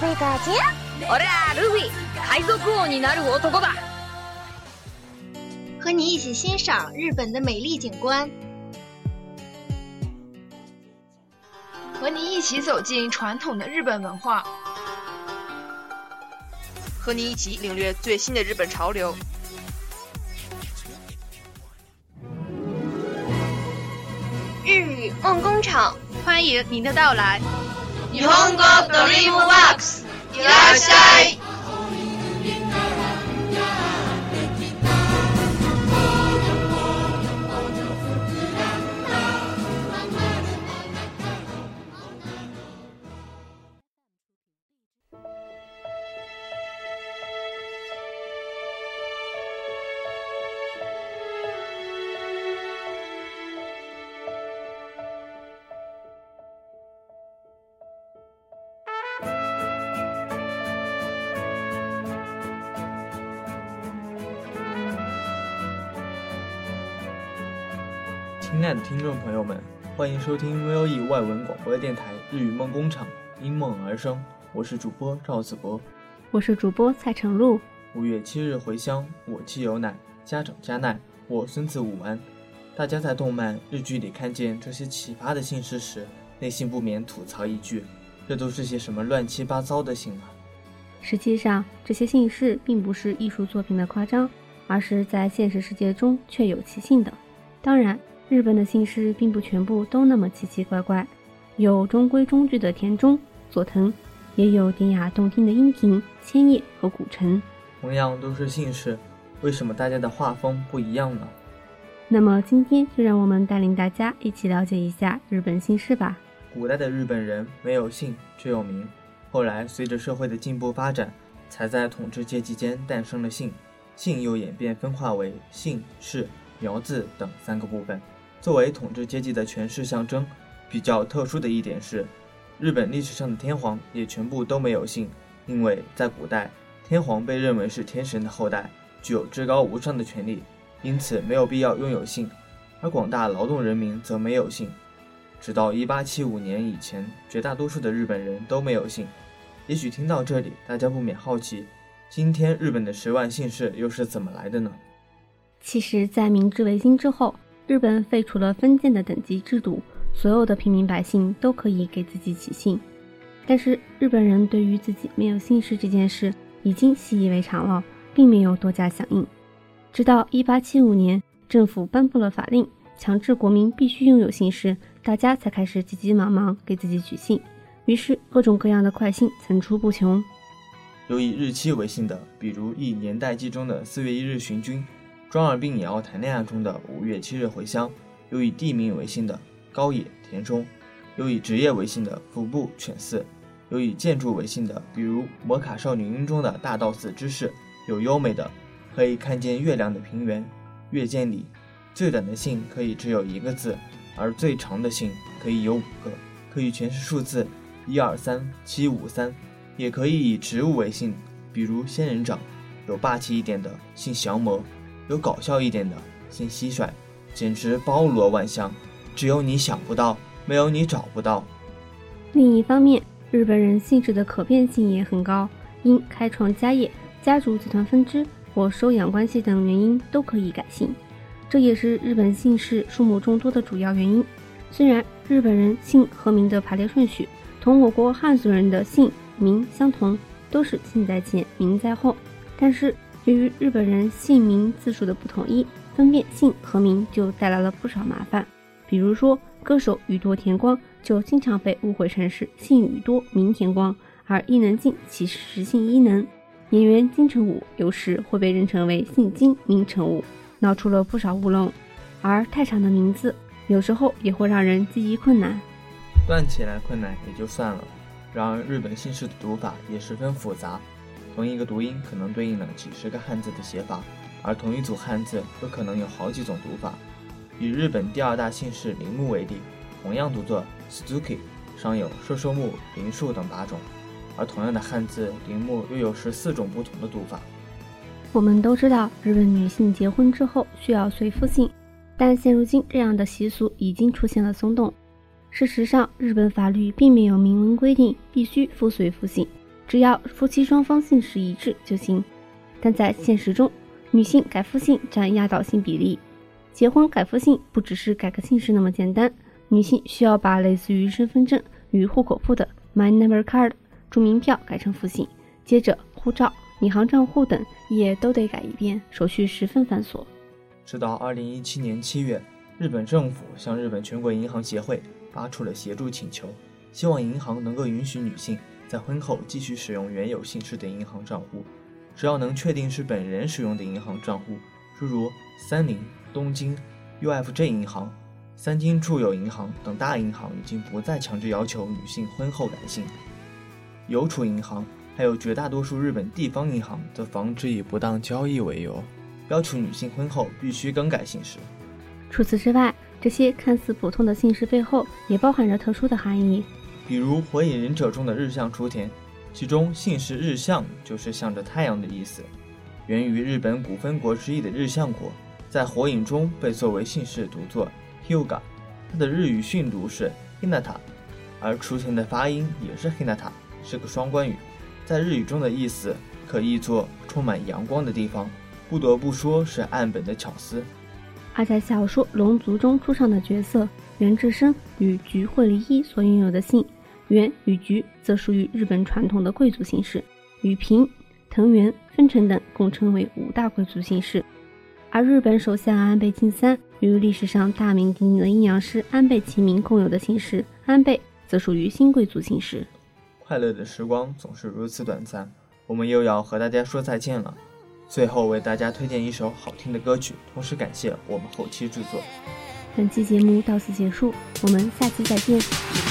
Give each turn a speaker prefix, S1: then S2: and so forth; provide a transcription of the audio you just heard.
S1: 贝嘎姐，
S2: 俺はルフィ，海賊王になる男だ。
S3: 和你一起欣赏日本的美丽景观，
S2: 和你一起走进传统的日本文化，
S4: 和你一起领略最新的日本潮流。
S3: 日语梦工厂，
S2: 欢迎您的到来。
S4: 日本語ドリームワークスいらっしゃい。
S5: 亲爱的听众朋友们，欢迎收听 VOE 外文广播电台日语梦工厂，因梦而生。我是主播赵子博。
S6: 我是主播蔡成露。
S5: 五月七日回乡，我妻有奶，家长加奈，我孙子武安。大家在动漫、日剧里看见这些奇葩的姓氏时，内心不免吐槽一句：这都是些什么乱七八糟的姓啊！
S6: 实际上，这些姓氏并不是艺术作品的夸张，而是在现实世界中确有其姓的。当然，日本的姓氏并不全部都那么奇奇怪怪，有中规中矩的田中、佐藤，也有典雅动听的樱庭、千叶和古城。
S5: 同样都是姓氏，为什么大家的画风不一样呢？
S6: 那么今天就让我们带领大家一起了解一下日本姓氏吧。
S5: 古代的日本人没有姓，只有名。后来随着社会的进步发展，才在统治阶级间诞生了姓，姓又演变分化为姓氏、苗字等三个部分。作为统治阶级的权势象征，比较特殊的一点是，日本历史上的天皇也全部都没有姓，因为在古代，天皇被认为是天神的后代，具有至高无上的权力，因此没有必要拥有姓。而广大劳动人民则没有姓。直到1875年以前，绝大多数的日本人都没有姓。也许听到这里，大家不免好奇，今天日本的十万姓氏又是怎么来的呢？
S6: 其实，在明治维新之后，日本废除了封建的等级制度，所有的平民百姓都可以给自己起姓。但是，日本人对于自己没有姓氏这件事已经习以为常了，并没有多加响应。直到1875年，政府颁布了法令，强制国民必须拥有姓氏，大家才开始急急忙忙给自己取姓。于是，各种各样的快姓层出不穷。
S5: 有以日期为姓的，比如《以年代记》中的四月一日巡军，《庄耳病也要谈恋爱》中的五月七日回乡；有以地名为姓的高野、田中；有以职业为姓的服部、犬饲；有以建筑为姓的，比如《摩卡少女樱》中的大道寺知事；有优美的可以看见月亮的平原月见里；最短的姓可以只有一个字，而最长的姓可以有五个，可以全是数字一二三七五三。也可以以植物为姓，比如仙人掌；有霸气一点的姓降魔，有搞笑一点的姓蟋蟀，简直包罗万象，只有你想不到，没有你找不到。
S6: 另一方面，日本人姓氏的可变性也很高，因开创家业、家族集团分支或收养关系等原因都可以改姓，这也是日本姓氏数目众多的主要原因。虽然日本人姓和名的排列顺序同我国汉族人的姓名相同，都是姓在前，名在后，但是由于日本人姓名字数的不统一，分辨姓和名就带来了不少麻烦。比如说，歌手宇多田光就经常被误会成是姓宇多名田光，而伊能静其实姓伊能。演员金城武有时会被认成为姓金名成武，闹出了不少乌龙。而太长的名字有时候也会让人记忆困难。
S5: 断起来困难也就算了，然而日本姓氏的读法也十分复杂，同一个读音可能对应了几十个汉字的写法，而同一组汉字又可能有好几种读法。以日本第二大姓氏铃木为例，同样读作 Suzuki，上有寿寿木、铃树等八种。而同样的汉字“铃木”又有十四种不同的读法。
S6: 我们都知道，日本女性结婚之后需要随夫姓，但现如今这样的习俗已经出现了松动。事实上，日本法律并没有明文规定必须夫随夫姓，只要夫妻双方姓氏一致就行。但在现实中，女性改夫姓占压倒性比例。结婚改夫姓不只是改个姓氏那么简单，女性需要把类似于身份证与户口簿的 My Number Card。住民票改成复姓，接着护照、银行账户等也都得改一遍，手续十分繁琐。
S5: 直到二零一七年七月，日本政府向日本全国银行协会发出了协助请求，希望银行能够允许女性在婚后继续使用原有姓氏的银行账户，只要能确定是本人使用的银行账户，诸如三菱、东京、UFJ 银行、三金住友银行等大银行已经不再强制要求女性婚后改姓。邮储银行还有绝大多数日本地方银行则防止以不当交易为由，要求女性婚后必须更改姓氏。
S6: 除此之外，这些看似普通的姓氏背后也包含着特殊的含义。
S5: 比如《火影忍者》中的日向雏田，其中姓氏日向就是向着太阳的意思，源于日本古分国之一的日向国，在火影中被作为姓氏读作 Hyuga，它的日语训读是 Hinata，而雏田的发音也是 Hinata。是个双关语，在日语中的意思可译作充满阳光的地方，不得不说是岸本的巧思。
S6: 而在小说《龙族》中出场的角色源志生与菊惠梨一所拥有的姓袁与菊，则属于日本传统的贵族姓氏，与平、藤原、丰臣等共称为五大贵族姓氏。而日本首相安倍晋三与历史上大名鼎鼎的阴阳师安倍晴明共有的姓氏安倍，则属于新贵族姓氏。
S5: 快乐的时光总是如此短暂，我们又要和大家说再见了。最后为大家推荐一首好听的歌曲，同时感谢我们后期制作。
S6: 本期节目到此结束，我们下期再见。